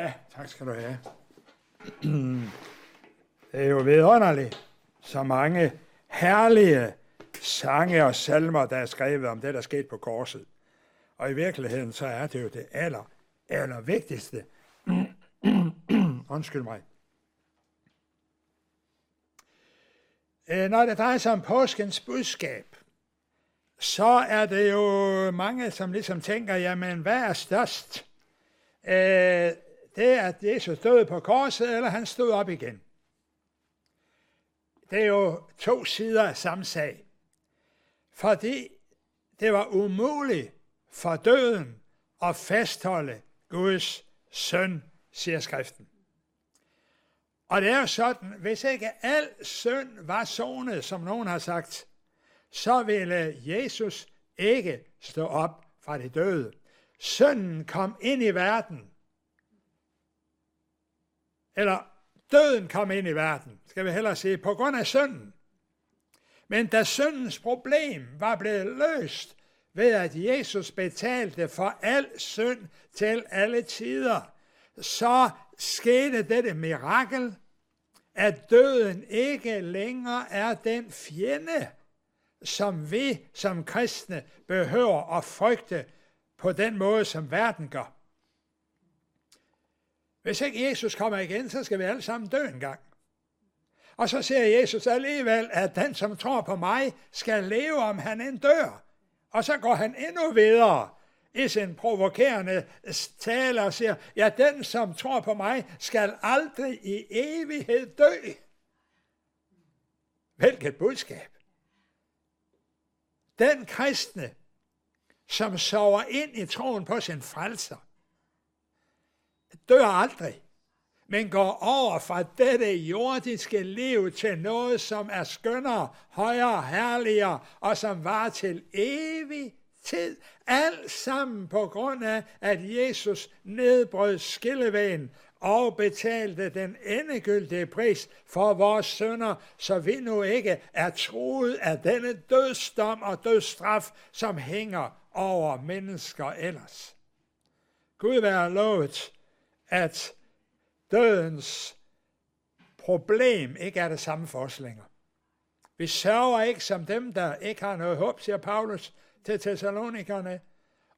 Ja, tak skal du have. Det er jo vidunderligt, så mange herlige sange og salmer, der er skrevet om det, der skete på korset. Og i virkeligheden, så er det jo det aller, aller vigtigste. Undskyld mig. Øh, når det drejer sig om påskens budskab, så er det jo mange, som ligesom tænker, jamen hvad er størst? Øh, det er, at Jesus døde på korset, eller han stod op igen. Det er jo to sider af samme sag. Fordi det var umuligt for døden at fastholde Guds søn, siger skriften. Og det er jo sådan, hvis ikke al synd var sonet, som nogen har sagt, så ville Jesus ikke stå op fra de døde. Sønnen kom ind i verden. Eller døden kom ind i verden, skal vi hellere sige, på grund af synden. Men da syndens problem var blevet løst ved, at Jesus betalte for al synd til alle tider, så skete dette mirakel, at døden ikke længere er den fjende, som vi som kristne behøver at frygte på den måde, som verden gør. Hvis ikke Jesus kommer igen, så skal vi alle sammen dø en gang. Og så siger Jesus alligevel, at den, som tror på mig, skal leve, om han end dør. Og så går han endnu videre i sin provokerende tale og siger, ja, den, som tror på mig, skal aldrig i evighed dø. Hvilket budskab. Den kristne, som sover ind i troen på sin frelser, dør aldrig, men går over fra dette jordiske liv til noget, som er skønnere, højere, herligere, og som var til evig tid. Alt sammen på grund af, at Jesus nedbrød skillevægen og betalte den endegyldige pris for vores sønder, så vi nu ikke er troet af denne dødsdom og dødsstraf, som hænger over mennesker ellers. Gud være lovet, at dødens problem ikke er det samme for os længere. Vi sørger ikke som dem, der ikke har noget håb, siger Paulus til Thessalonikerne.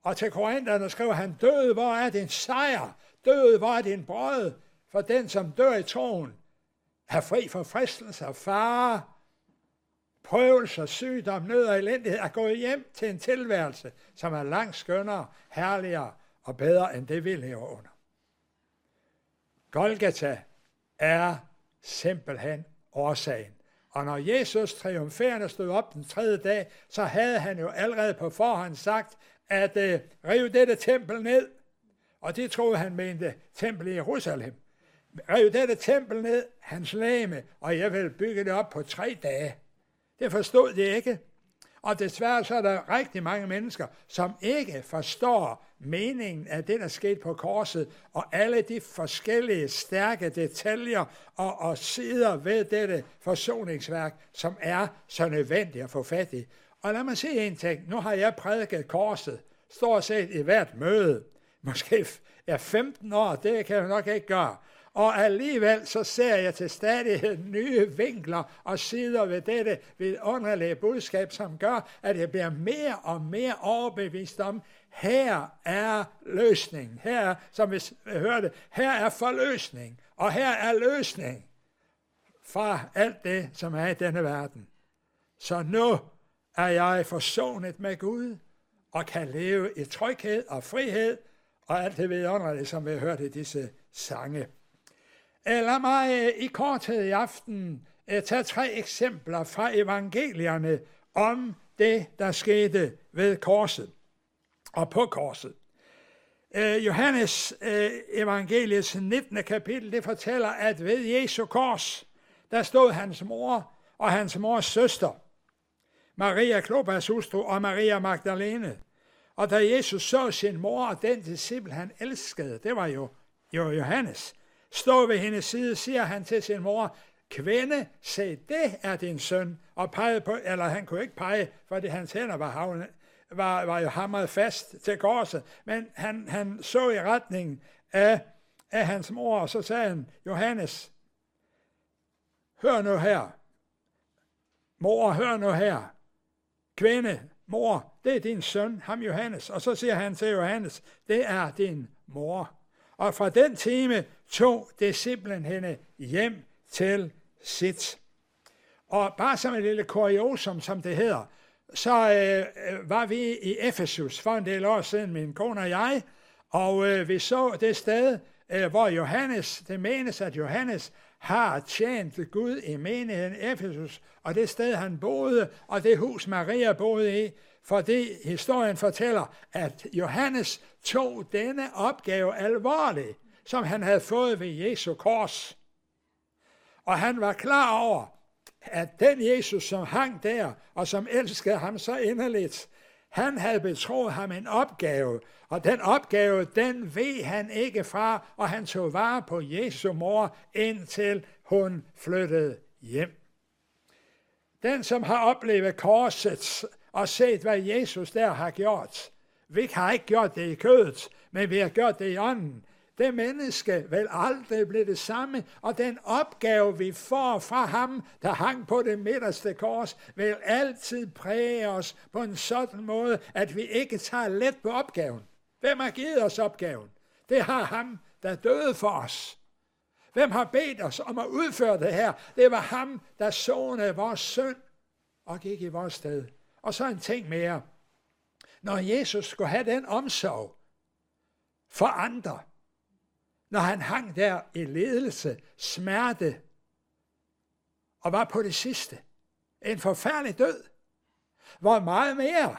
Og til Korintherne skriver han, død, hvor er din sejr? Død, hvor er din brød? For den, som dør i troen, er fri for fristelser, fare, prøvelser, sygdom, nød og elendighed, er gået hjem til en tilværelse, som er langt skønnere, herligere og bedre end det, vi lever under. Golgata er simpelthen årsagen. Og når Jesus triumferende stod op den tredje dag, så havde han jo allerede på forhånd sagt, at øh, rive dette tempel ned. Og det troede han mente tempel i Jerusalem. Rive dette tempel ned, hans læme, og jeg vil bygge det op på tre dage. Det forstod de ikke. Og desværre så er der rigtig mange mennesker, som ikke forstår meningen af det, der skete på korset, og alle de forskellige stærke detaljer og, og sider ved dette forsoningsværk, som er så nødvendigt at få fat i. Og lad mig sige en ting. Nu har jeg prædiket korset stort set i hvert møde. Måske er 15 år, det kan jeg nok ikke gøre. Og alligevel så ser jeg til stadighed nye vinkler og sider ved dette vidunderlige budskab, som gør, at jeg bliver mere og mere overbevist om, her er løsningen. Her, som vi hørte, her er forløsning. Og her er løsning fra alt det, som er i denne verden. Så nu er jeg forsonet med Gud og kan leve i tryghed og frihed og alt det vidunderlige, som vi har hørt i disse sange. Lad mig øh, i korthed i aften øh, tage tre eksempler fra evangelierne om det, der skete ved korset og på korset. Øh, Johannes evangeliets 19. kapitel, det fortæller, at ved Jesu kors, der stod hans mor og hans mors søster, Maria Klopas hustru og Maria Magdalene. Og da Jesus så sin mor og den disciple, han elskede, det var jo, jo Johannes, stå ved hendes side, siger han til sin mor, kvinde, se, det er din søn. Og pegede på, eller han kunne ikke pege, fordi hans hænder var, havne, var, var jo hamret fast til korset, men han, han så i retningen af, af hans mor, og så sagde han, Johannes, hør nu her. Mor, hør nu her. Kvinde, mor, det er din søn, ham Johannes. Og så siger han til Johannes, det er din mor. Og fra den time tog det simpelthen hjem til sit. Og bare som et lille kuriosum, som det hedder, så øh, var vi i Efesus for en del år siden, min kone og jeg, og øh, vi så det sted, øh, hvor Johannes, det menes, at Johannes har tjent Gud i menigheden Efesus, og det sted, han boede, og det hus, Maria boede i, fordi historien fortæller, at Johannes tog denne opgave alvorligt, som han havde fået ved Jesu kors. Og han var klar over, at den Jesus, som hang der, og som elskede ham så inderligt, han havde betroet ham en opgave, og den opgave, den ved han ikke fra, og han tog vare på Jesu mor, indtil hun flyttede hjem. Den, som har oplevet korset og set, hvad Jesus der har gjort, vi har ikke gjort det i kødet, men vi har gjort det i ånden. Det menneske vil aldrig blive det samme, og den opgave, vi får fra ham, der hang på det midterste kors, vil altid præge os på en sådan måde, at vi ikke tager let på opgaven. Hvem har givet os opgaven? Det har ham, der døde for os. Hvem har bedt os om at udføre det her? Det var ham, der sånede vores synd og gik i vores sted. Og så en ting mere. Når Jesus skulle have den omsorg for andre, når han hang der i ledelse, smerte, og var på det sidste. En forfærdelig død. Hvor meget mere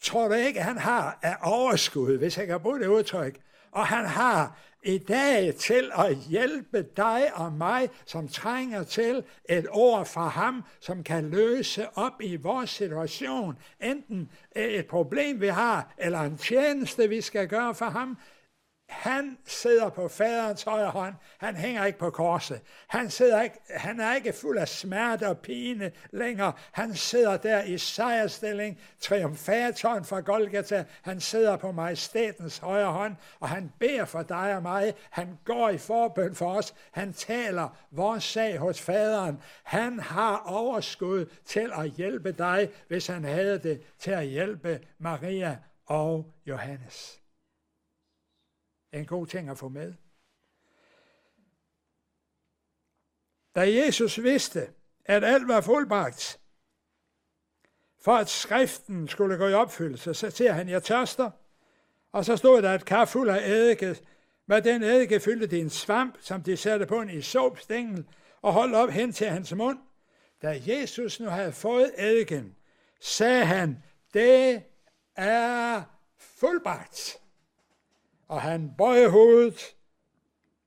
tror du ikke, han har af overskud, hvis jeg kan bruge det udtryk. Og han har i dag til at hjælpe dig og mig, som trænger til et ord fra ham, som kan løse op i vores situation. Enten et problem, vi har, eller en tjeneste, vi skal gøre for ham, han sidder på faderens højre hånd. Han hænger ikke på korset. Han, sidder ikke, han er ikke fuld af smerte og pine længere. Han sidder der i sejrstilling, triumfatoren fra Golgata. Han sidder på majestætens højre hånd, og han beder for dig og mig. Han går i forbøn for os. Han taler vores sag hos faderen. Han har overskud til at hjælpe dig, hvis han havde det til at hjælpe Maria og Johannes en god ting at få med. Da Jesus vidste, at alt var fuldbragt, for at skriften skulle gå i opfyldelse, så ser han, jeg tørster. Og så stod der et kar fuld af eddike. Med den eddike fyldte de en svamp, som de satte på en isopstængel og holdt op hen til hans mund. Da Jesus nu havde fået eddiken, sagde han, det er fuldbragt og han bøjede hovedet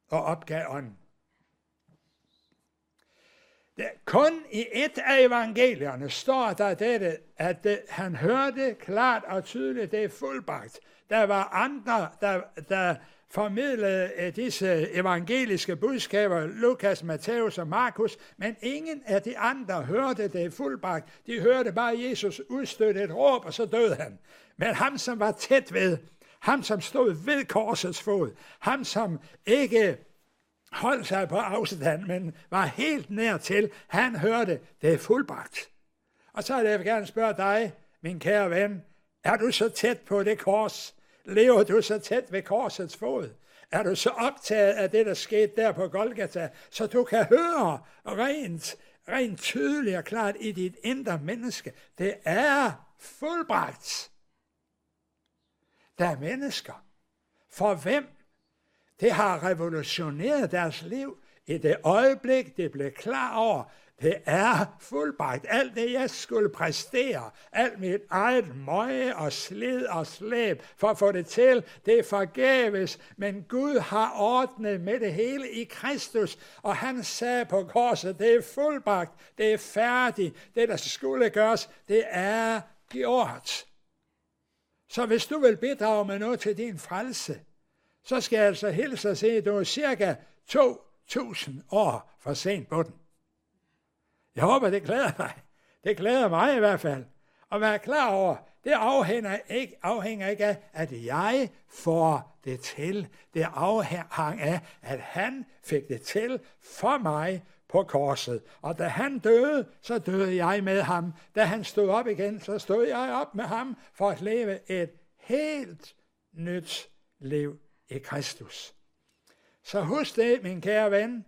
og opgav ånden. Det, kun i et af evangelierne står der dette, at det, han hørte klart og tydeligt, det er fuldbragt. Der var andre, der, der formidlede eh, disse evangeliske budskaber, Lukas, Matthæus og Markus, men ingen af de andre hørte det fuldbragt. De hørte bare Jesus udstøtte et råb, og så døde han. Men ham, som var tæt ved, ham, som stod ved korsets fod. Ham, som ikke holdt sig på afstand, men var helt nær til. Han hørte, det er fuldbragt. Og så vil jeg gerne spørge dig, min kære ven, er du så tæt på det kors? Lever du så tæt ved korsets fod? Er du så optaget af det, der skete der på Golgata, så du kan høre rent, rent tydeligt og klart i dit indre menneske, det er fuldbragt. Der er mennesker, for hvem det har revolutioneret deres liv i det øjeblik, det blev klar over, det er fuldbragt. Alt det, jeg skulle præstere, alt mit eget møje og slid og slæb for at få det til, det er forgæves. Men Gud har ordnet med det hele i Kristus, og han sagde på korset, det er fuldbragt, det er færdigt, det der skulle gøres, det er gjort. Så hvis du vil bidrage med noget til din frelse, så skal jeg altså hilse og sige, at du er cirka 2.000 år for sent på den. Jeg håber, det glæder mig. Det glæder mig i hvert fald. Og vær klar over, det afhænger ikke, afhænger ikke af, at jeg får det til. Det afhænger af, at han fik det til for mig på korset. Og da han døde, så døde jeg med ham. Da han stod op igen, så stod jeg op med ham for at leve et helt nyt liv i Kristus. Så husk det, min kære ven,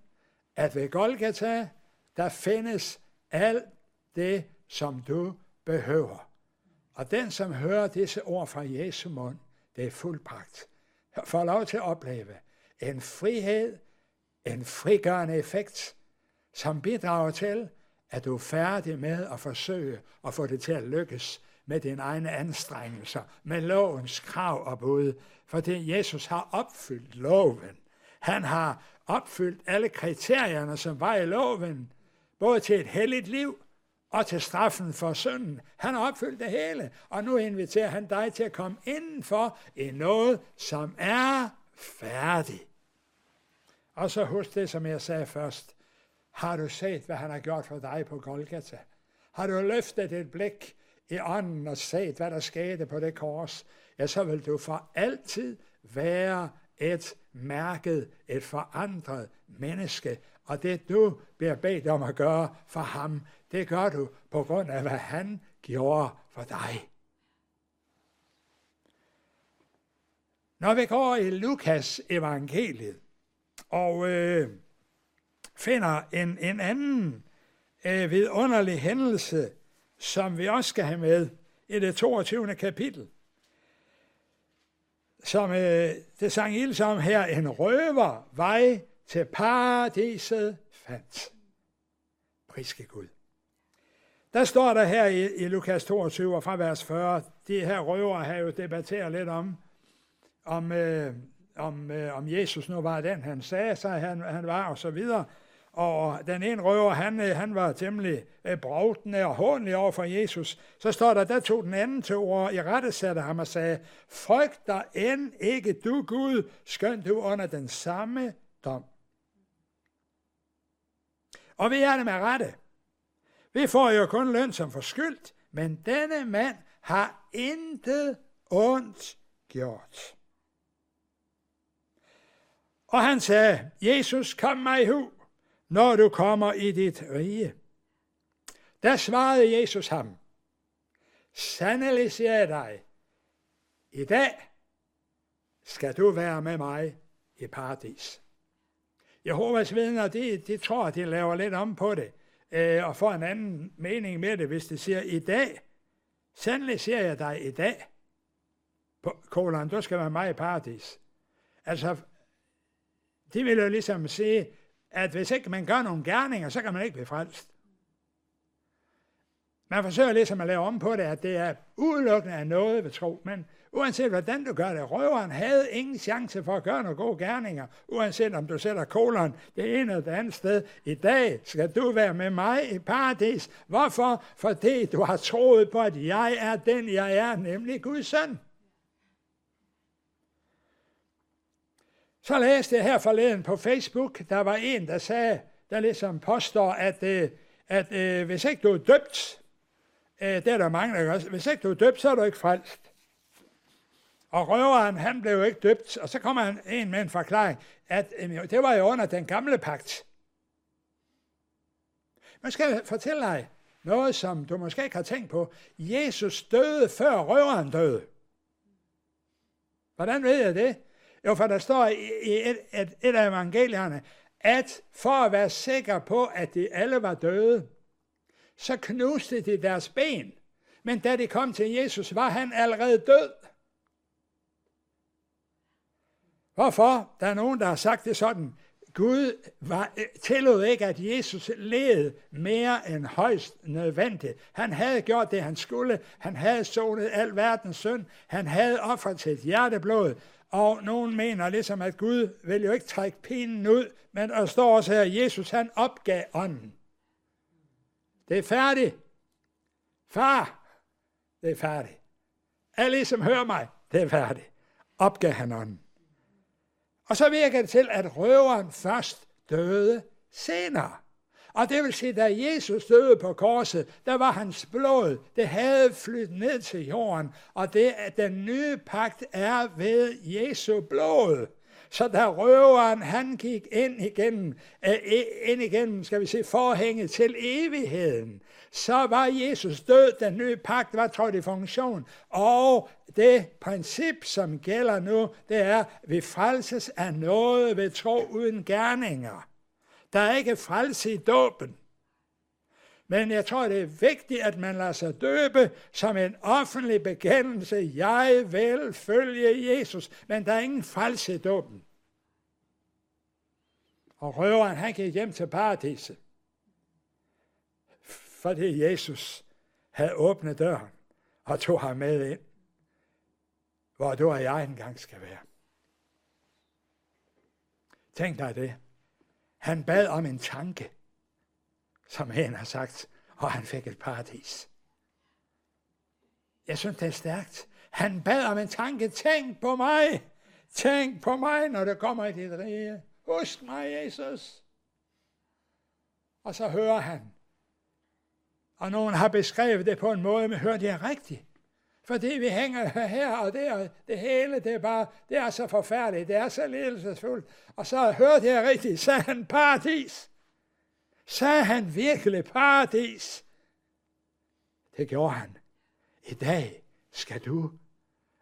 at ved Golgata, der findes alt det, som du behøver. Og den, som hører disse ord fra Jesu mund, det er fuldbragt. Får lov til at opleve en frihed, en frigørende effekt, som bidrager til, at du er færdig med at forsøge at få det til at lykkes med dine egne anstrengelser, med lovens krav og bud, fordi Jesus har opfyldt loven. Han har opfyldt alle kriterierne, som var i loven, både til et helligt liv og til straffen for synden. Han har opfyldt det hele, og nu inviterer han dig til at komme indenfor i noget, som er færdig. Og så husk det, som jeg sagde først. Har du set, hvad han har gjort for dig på Golgata? Har du løftet et blik i ånden og set, hvad der skete på det kors? Ja, så vil du for altid være et mærket, et forandret menneske. Og det du bliver bedt om at gøre for ham, det gør du på grund af, hvad han gjorde for dig. Når vi går i Lukas evangeliet og øh, finder en, en anden øh, vidunderlig hændelse, som vi også skal have med i det 22. kapitel, som øh, det sang Ilds om her, en røver vej til paradiset fandt. Priske Gud. Der står der her i, i Lukas 22 fra vers 40, de her røver har jo debatteret lidt om, om, øh, om, øh, om Jesus nu var den, han sagde sig, han, han var, og så videre. Og den ene røver, han, øh, han var temmelig øh, bragtende og håndelig over for Jesus. Så står der, der tog den anden to ord, i rette satte ham og sagde, frygt dig end ikke du Gud, skønt du under den samme dom. Og vi er det med rette. Vi får jo kun løn som forskyldt, men denne mand har intet ondt gjort. Og han sagde, Jesus, kom mig i hu, når du kommer i dit rige. Der svarede Jesus ham, sandelig siger jeg dig, i dag skal du være med mig i paradis. Jehovas vidner, de, de tror, de laver lidt om på det, øh, og får en anden mening med det, hvis de siger, i dag, sandelig siger jeg dig i dag, på kolon, du skal være med mig i paradis. Altså, de vil jo ligesom sige, at hvis ikke man gør nogle gerninger, så kan man ikke blive frelst. Man forsøger ligesom at lave om på det, at det er udelukkende af noget ved tro, men uanset hvordan du gør det, røveren havde ingen chance for at gøre nogle gode gerninger, uanset om du sætter kolon det ene eller det andet sted. I dag skal du være med mig i paradis. Hvorfor? Fordi du har troet på, at jeg er den, jeg er, nemlig Guds søn. Så læste jeg her forleden på Facebook, der var en, der sagde, der ligesom påstår, at, øh, at, at hvis ikke du er døbt, øh, det er der mange, der også, hvis ikke du er døbt, så er du ikke frelst. Og røveren, han blev jo ikke døbt, og så kommer han en med en forklaring, at øh, det var jo under den gamle pagt. Man skal fortælle dig noget, som du måske ikke har tænkt på. Jesus døde, før røveren døde. Hvordan ved jeg det? Jo, for der står i et, et, et af evangelierne, at for at være sikker på, at de alle var døde, så knuste de deres ben. Men da de kom til Jesus, var han allerede død. Hvorfor? Der er nogen, der har sagt det sådan. Gud var, øh, tillod ikke, at Jesus led mere end højst nødvendigt. Han havde gjort det, han skulle. Han havde sonet al verdens synd. Han havde offret sit hjerteblod. Og nogen mener ligesom, at Gud vil jo ikke trække pinen ud, men der står også her, at Jesus han opgav ånden. Det er færdigt. Far, det er færdigt. Alle ligesom, som hører mig, det er færdigt. Opgav han ånden. Og så virker det til, at røveren først døde senere. Og det vil sige, da Jesus døde på korset, der var hans blod, det havde flyttet ned til jorden, og det, den nye pagt er ved Jesu blod. Så da røveren, han gik ind igennem, øh, ind igennem, skal vi se, forhænget til evigheden, så var Jesus død, den nye pagt var trådt i funktion, og det princip, som gælder nu, det er, at vi frelses af noget ved tro uden gerninger. Der er ikke frelse i dåben. Men jeg tror, det er vigtigt, at man lader sig døbe som en offentlig bekendelse. Jeg vil følge Jesus, men der er ingen frelse i dåben. Og røveren, han gik hjem til paradiset. Fordi Jesus havde åbnet døren og tog ham med ind, hvor du og jeg engang skal være. Tænk dig det. Han bad om en tanke, som en har sagt, og han fik et paradis. Jeg synes, det er stærkt. Han bad om en tanke. Tænk på mig. Tænk på mig, når det kommer i dit rige. Husk mig, Jesus. Og så hører han. Og nogen har beskrevet det på en måde, men hørte det er rigtigt. Fordi vi hænger her, og der, er, det hele, det er bare, det er så forfærdeligt, det er så ledelsesfuldt. Og så hørte jeg rigtigt, sagde han paradis. Sagde han virkelig paradis? Det gjorde han. I dag skal du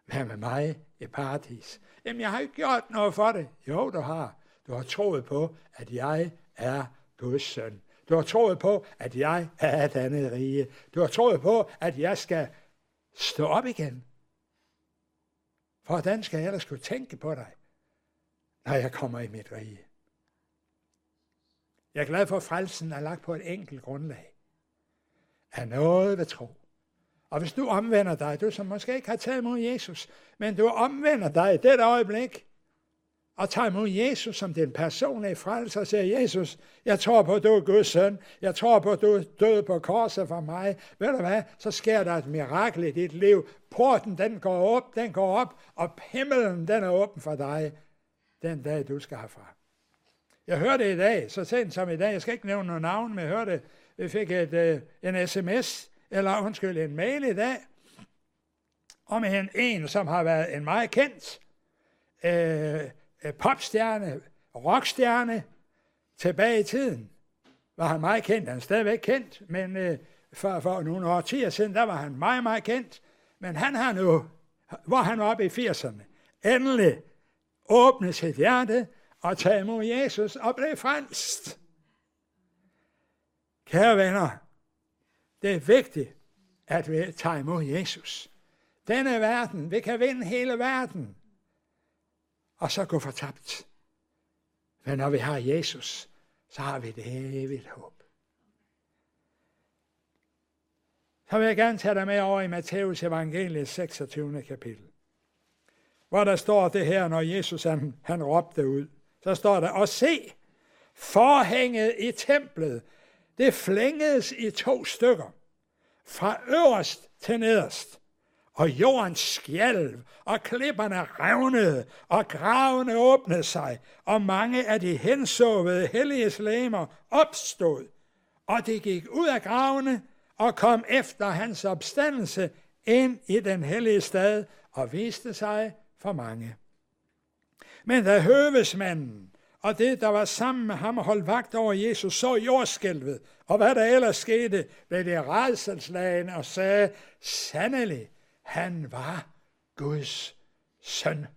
være med mig i paradis. Jamen, jeg har ikke gjort noget for det. Jo, du har. Du har troet på, at jeg er Guds søn. Du har troet på, at jeg er et andet rige. Du har troet på, at jeg skal stå op igen. For hvordan skal jeg ellers kunne tænke på dig, når jeg kommer i mit rige? Jeg er glad for, at frelsen er lagt på et enkelt grundlag. Er noget ved tro. Og hvis du omvender dig, du som måske ikke har taget imod Jesus, men du omvender dig i det øjeblik, og tager imod Jesus som den personlige frelser og siger, Jesus, jeg tror på, at du er Guds søn. Jeg tror på, at du er død på korset for mig. Ved du hvad? Så sker der et mirakel i dit liv. Porten, den går op, den går op, og himmelen, den er åben for dig den dag, du skal herfra. Jeg hørte i dag, så sent som i dag, jeg skal ikke nævne nogen navn, men jeg hørte, vi fik et, øh, en sms, eller undskyld, en mail i dag, om en, en som har været en meget kendt Øh, Øh, popstjerne, rockstjerne, tilbage i tiden, var han meget kendt. Han er stadigvæk kendt, men øh, for, for nogle årtier siden, der var han meget, meget kendt. Men han har nu, hvor han var oppe i 80'erne, endelig åbnet sit hjerte og taget imod Jesus og blev frelst. Kære venner, det er vigtigt, at vi tager imod Jesus. Denne verden, vi kan vinde hele verden, og så gå fortabt. Men når vi har Jesus, så har vi et evigt håb. Så vil jeg gerne tage dig med over i Matteus evangeliet 26. kapitel. Hvor der står det her, når Jesus han, han råbte ud. Så står der, og se, forhænget i templet, det flængedes i to stykker, fra øverst til nederst og jorden skjælv, og klipperne revnede, og gravene åbnede sig, og mange af de hensovede hellige slæmer opstod, og de gik ud af gravene og kom efter hans opstandelse ind i den hellige stad og viste sig for mange. Men da høvesmanden og det, der var sammen med ham og holdt vagt over Jesus, så jordskælvet, og hvad der ellers skete, blev det redselslagende og sagde, sandelig, han var Guds søn.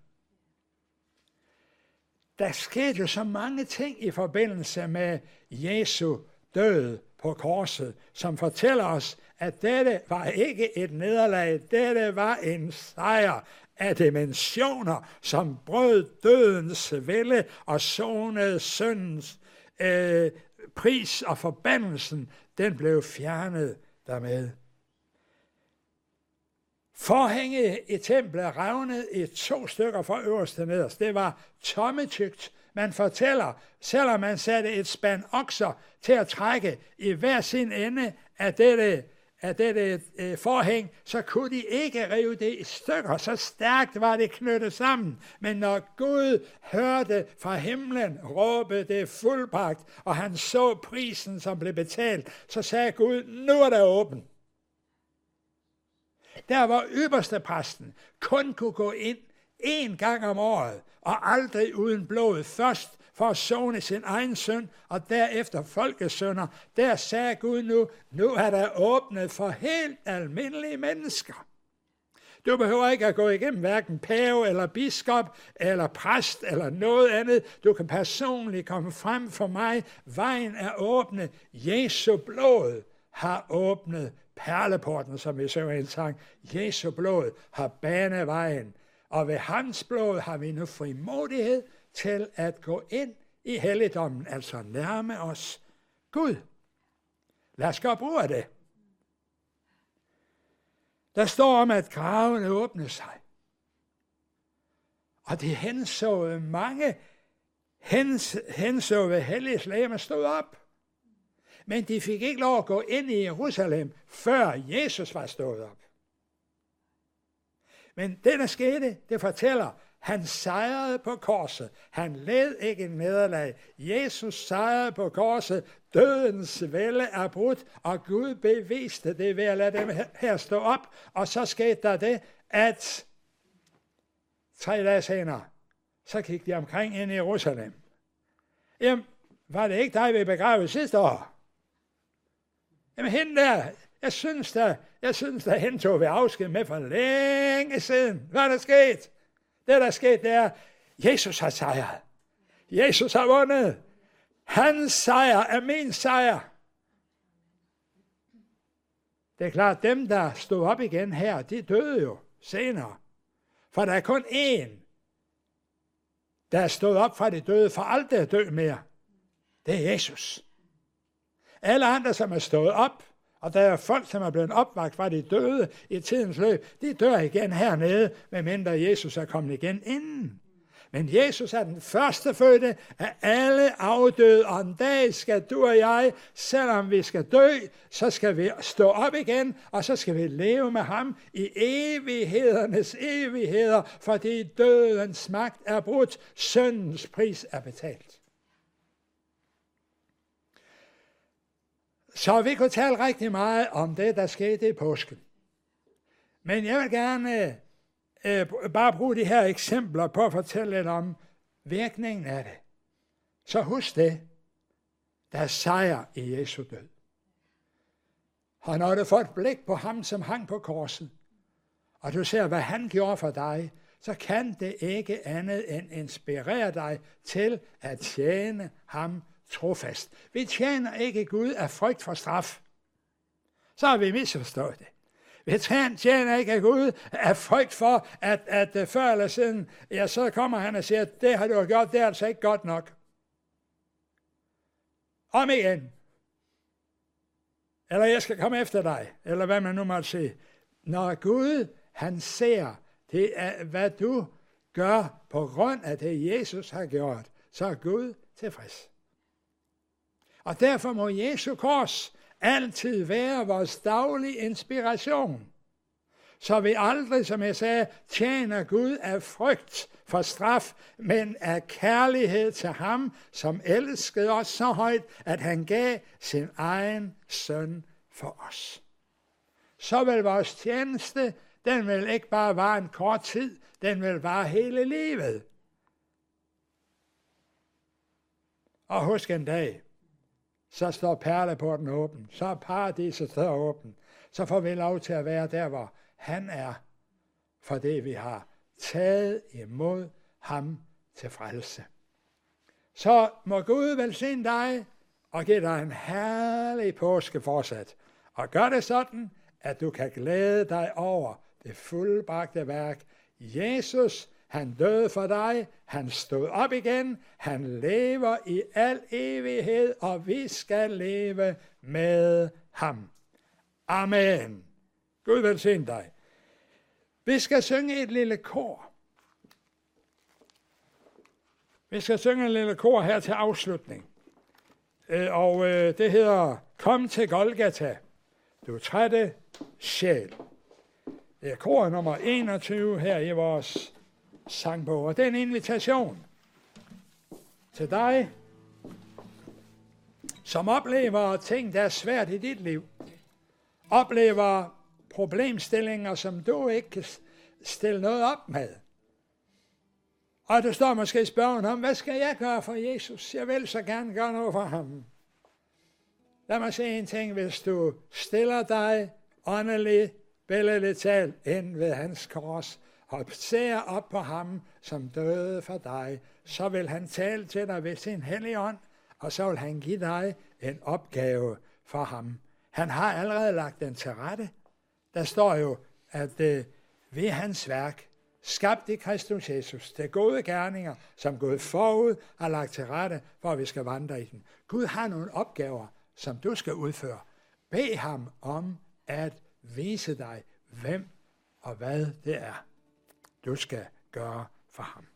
Der skete så mange ting i forbindelse med Jesu død på korset, som fortæller os, at dette var ikke et nederlag, dette var en sejr af dimensioner, som brød dødens vælde og sonede syndens øh, pris og forbandelsen, den blev fjernet dermed. Forhænget i templet revnede i to stykker fra øverst til nederst. Det var tommetygt. Man fortæller, selvom man satte et spand okser til at trække i hver sin ende af dette af dette øh, forhæng, så kunne de ikke rive det i stykker. Så stærkt var det knyttet sammen. Men når Gud hørte fra himlen råbe det fuldbragt, og han så prisen, som blev betalt, så sagde Gud, nu er der åbent. Der var ypperste præsten kun kunne gå ind én gang om året, og aldrig uden blod. Først for at sone sin egen søn, og derefter folkesønder. Der sagde Gud nu, nu er der åbnet for helt almindelige mennesker. Du behøver ikke at gå igennem hverken pave eller biskop eller præst eller noget andet. Du kan personligt komme frem for mig. Vejen er åbnet. Jesu blod har åbnet perleporten, som vi så en sang. Jesu blod har banet vejen. Og ved hans blod har vi nu frimodighed til at gå ind i helligdommen, altså nærme os Gud. Lad os gøre brug af det. Der står om, at gravene åbner sig. Og det henså mange hens, henså ved helligslagene stod op. Men de fik ikke lov at gå ind i Jerusalem, før Jesus var stået op. Men det, der skete, det fortæller, han sejrede på korset. Han led ikke en nederlag. Jesus sejrede på korset. Dødens vælde er brudt, og Gud beviste det ved at lade dem her stå op. Og så skete der det, at tre dage senere, så gik de omkring ind i Jerusalem. Jamen, var det ikke dig, vi begravede sidste år? Jamen, hende der, jeg synes da, jeg synes da, hende tog vi afsked med for længe siden. Hvad er der sket? Det, der er sket, det er, Jesus har sejret. Jesus har vundet. Hans sejr er min sejr. Det er klart, dem, der stod op igen her, de døde jo senere. For der er kun én, der er stået op fra de døde, for aldrig at dø mere. Det er Jesus. Alle andre, som er stået op, og der er folk, som er blevet opvagt fra de døde i tidens løb, de dør igen hernede, medmindre Jesus er kommet igen inden. Men Jesus er den første fødte af alle afdøde, og en dag skal du og jeg, selvom vi skal dø, så skal vi stå op igen, og så skal vi leve med ham i evighedernes evigheder, fordi dødens magt er brudt, syndens pris er betalt. Så vi kunne tale rigtig meget om det, der skete i påsken. Men jeg vil gerne øh, bare bruge de her eksempler på at fortælle lidt om virkningen af det. Så husk det. Der er sejr i Jesu død. Og når du får et blik på ham, som hang på korset, og du ser, hvad han gjorde for dig, så kan det ikke andet end inspirere dig til at tjene ham trofast. Vi tjener ikke Gud af frygt for straf. Så har vi misforstået det. Vi tjener ikke Gud af frygt for, at, at øh, før eller siden, ja, så kommer han og siger, at det har du gjort, det er altså ikke godt nok. Om igen. Eller jeg skal komme efter dig, eller hvad man nu måtte sige. Når Gud, han ser, det er, hvad du gør på grund af det, Jesus har gjort, så er Gud tilfreds. Og derfor må Jesu kors altid være vores daglige inspiration. Så vi aldrig, som jeg sagde, tjener Gud af frygt for straf, men af kærlighed til ham, som elskede os så højt, at han gav sin egen søn for os. Så vil vores tjeneste, den vil ikke bare vare en kort tid, den vil vare hele livet. Og husk en dag, så står perleporten åben, så er paradiset står åben. Så får vi lov til at være der, hvor han er, for det vi har taget imod ham til frelse. Så må Gud velsigne dig og give dig en herlig påske fortsat. Og gør det sådan, at du kan glæde dig over det fuldbragte værk. Jesus han døde for dig, han stod op igen, han lever i al evighed, og vi skal leve med ham. Amen. Gud velsigne dig. Vi skal synge et lille kor. Vi skal synge et lille kor her til afslutning. Øh, og øh, det hedder Kom til Golgata. du trætte sjæl. Det er kor nummer 21 her i vores sangbog, og det er en invitation til dig, som oplever ting, der er svært i dit liv. Oplever problemstillinger, som du ikke kan stille noget op med. Og du står måske i spørgen om, hvad skal jeg gøre for Jesus? Jeg vil så gerne gøre noget for ham. Lad mig se en ting, hvis du stiller dig åndeligt, billedligt talt, ind ved hans kors, og ser op på ham, som døde for dig, så vil han tale til dig ved sin hellige ånd, og så vil han give dig en opgave for ham. Han har allerede lagt den til rette. Der står jo, at øh, ved hans værk, skabt i Kristus Jesus, til gode gerninger, som Gud forud har lagt til rette, for at vi skal vandre i den. Gud har nogle opgaver, som du skal udføre. Bed ham om at vise dig, hvem og hvad det er, du skal gøre for ham.